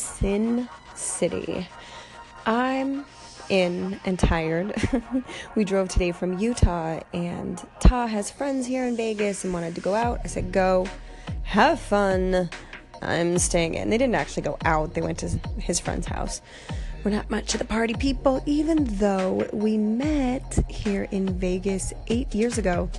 Sin City. I'm in and tired. we drove today from Utah, and Ta has friends here in Vegas and wanted to go out. I said, Go, have fun. I'm staying in. They didn't actually go out, they went to his friend's house. We're not much of the party people, even though we met here in Vegas eight years ago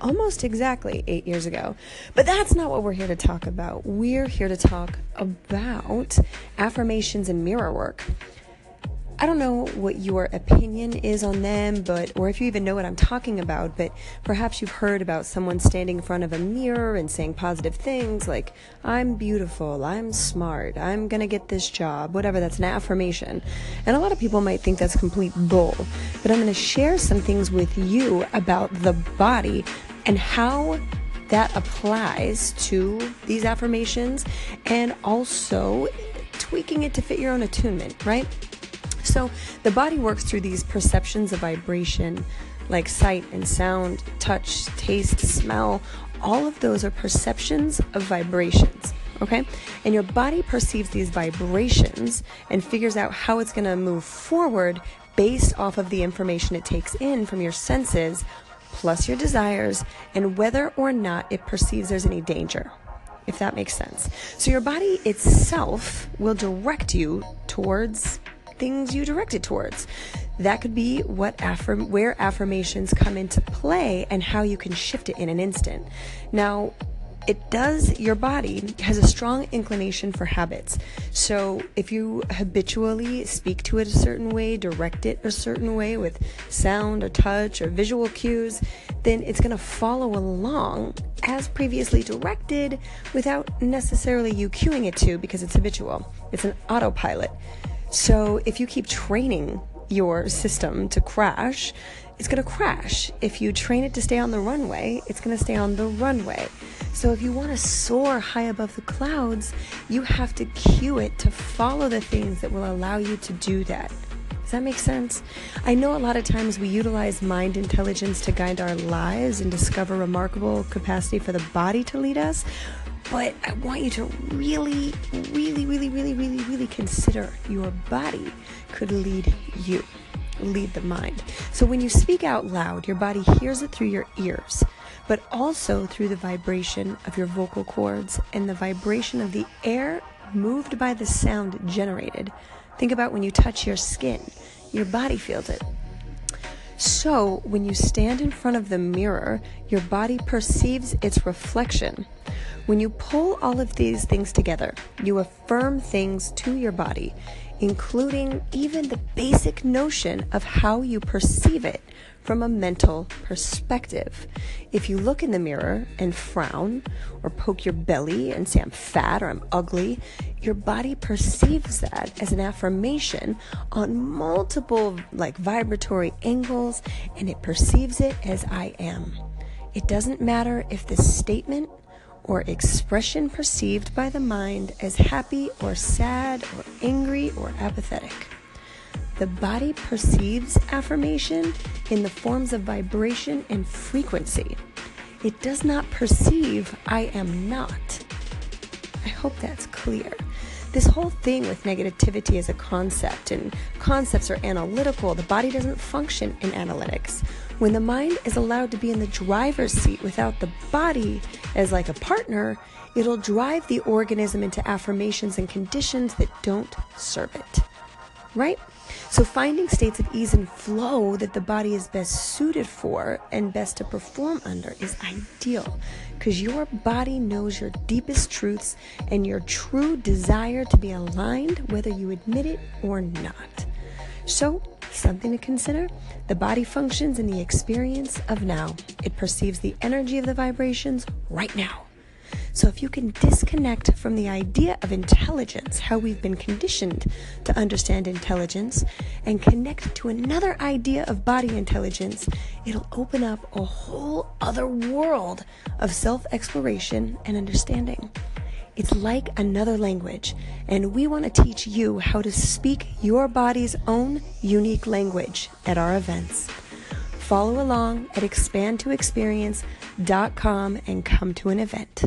almost exactly eight years ago. But that's not what we're here to talk about. We're here to talk about affirmations and mirror work. I don't know what your opinion is on them, but or if you even know what I'm talking about, but perhaps you've heard about someone standing in front of a mirror and saying positive things like I'm beautiful, I'm smart, I'm to get this job, whatever that's an affirmation. And a lot of people might think that's complete bull, but I'm to share some things with you about the body and how that applies to these affirmations and also tweaking it to fit your own attunement, right? So the body works through these perceptions of vibration, like sight and sound, touch, taste, smell. All of those are perceptions of vibrations. Okay? And your body perceives these vibrations and figures out how it's going to move forward based off of the information it takes in from your senses, plus your desires, and whether or not it perceives there's any danger if that makes sense. So your body itself will direct you towards things you direct it towards. That could be what affirm where affirmations come into play and how you can shift it in an instant. Now, it does your body has a strong inclination for habits. So if you habitually speak to it a certain way, direct it a certain way with sound or touch or visual cues, then it's going to follow along as previously directed without necessarily you cueing it to because it's habitual. It's an autopilot. So if you keep training your system to crash, it's going to crash. If you train it to stay on the runway, it's going to stay on the runway. So if you want to soar high above the clouds, you have to cue it to follow the things that will allow you to do that. Does that make sense? I know a lot of times we utilize mind intelligence to guide our lives and discover remarkable capacity for the body to lead us, but I want you to really, really, really, really, really, really consider your body could lead you, lead the mind. So when you speak out loud, your body hears it through your ears, but also through the vibration of your vocal cords and the vibration of the air moved by the sound generated. Think about when you touch your skin, your body feels it. So, when you stand in front of the mirror, your body perceives its reflection. When you pull all of these things together, you affirm things to your body, including even the basic notion of how you perceive it from a mental perspective. If you look in the mirror and frown, or poke your belly and say, I'm fat or I'm ugly, your body perceives that as an affirmation on multiple, like, vibratory angles, and it perceives it as I am. It doesn't matter if the statement or expression perceived by the mind as happy or sad or angry or apathetic. The body perceives affirmation in the forms of vibration and frequency. It does not perceive I am not. I hope that's clear. This whole thing with negativity as a concept, and concepts are analytical, the body doesn't function in analytics. When the mind is allowed to be in the driver's seat without the body as like a partner, it'll drive the organism into affirmations and conditions that don't serve it. Right? So, finding states of ease and flow that the body is best suited for and best to perform under is ideal because your body knows your deepest truths and your true desire to be aligned, whether you admit it or not. So, something to consider the body functions in the experience of now, it perceives the energy of the vibrations right now. So, if you can disconnect from the idea of intelligence, how we've been conditioned to understand intelligence, and connect to another idea of body intelligence, it'll open up a whole other world of self exploration and understanding. It's like another language, and we want to teach you how to speak your body's own unique language at our events. Follow along at expandtoexperience.com and come to an event.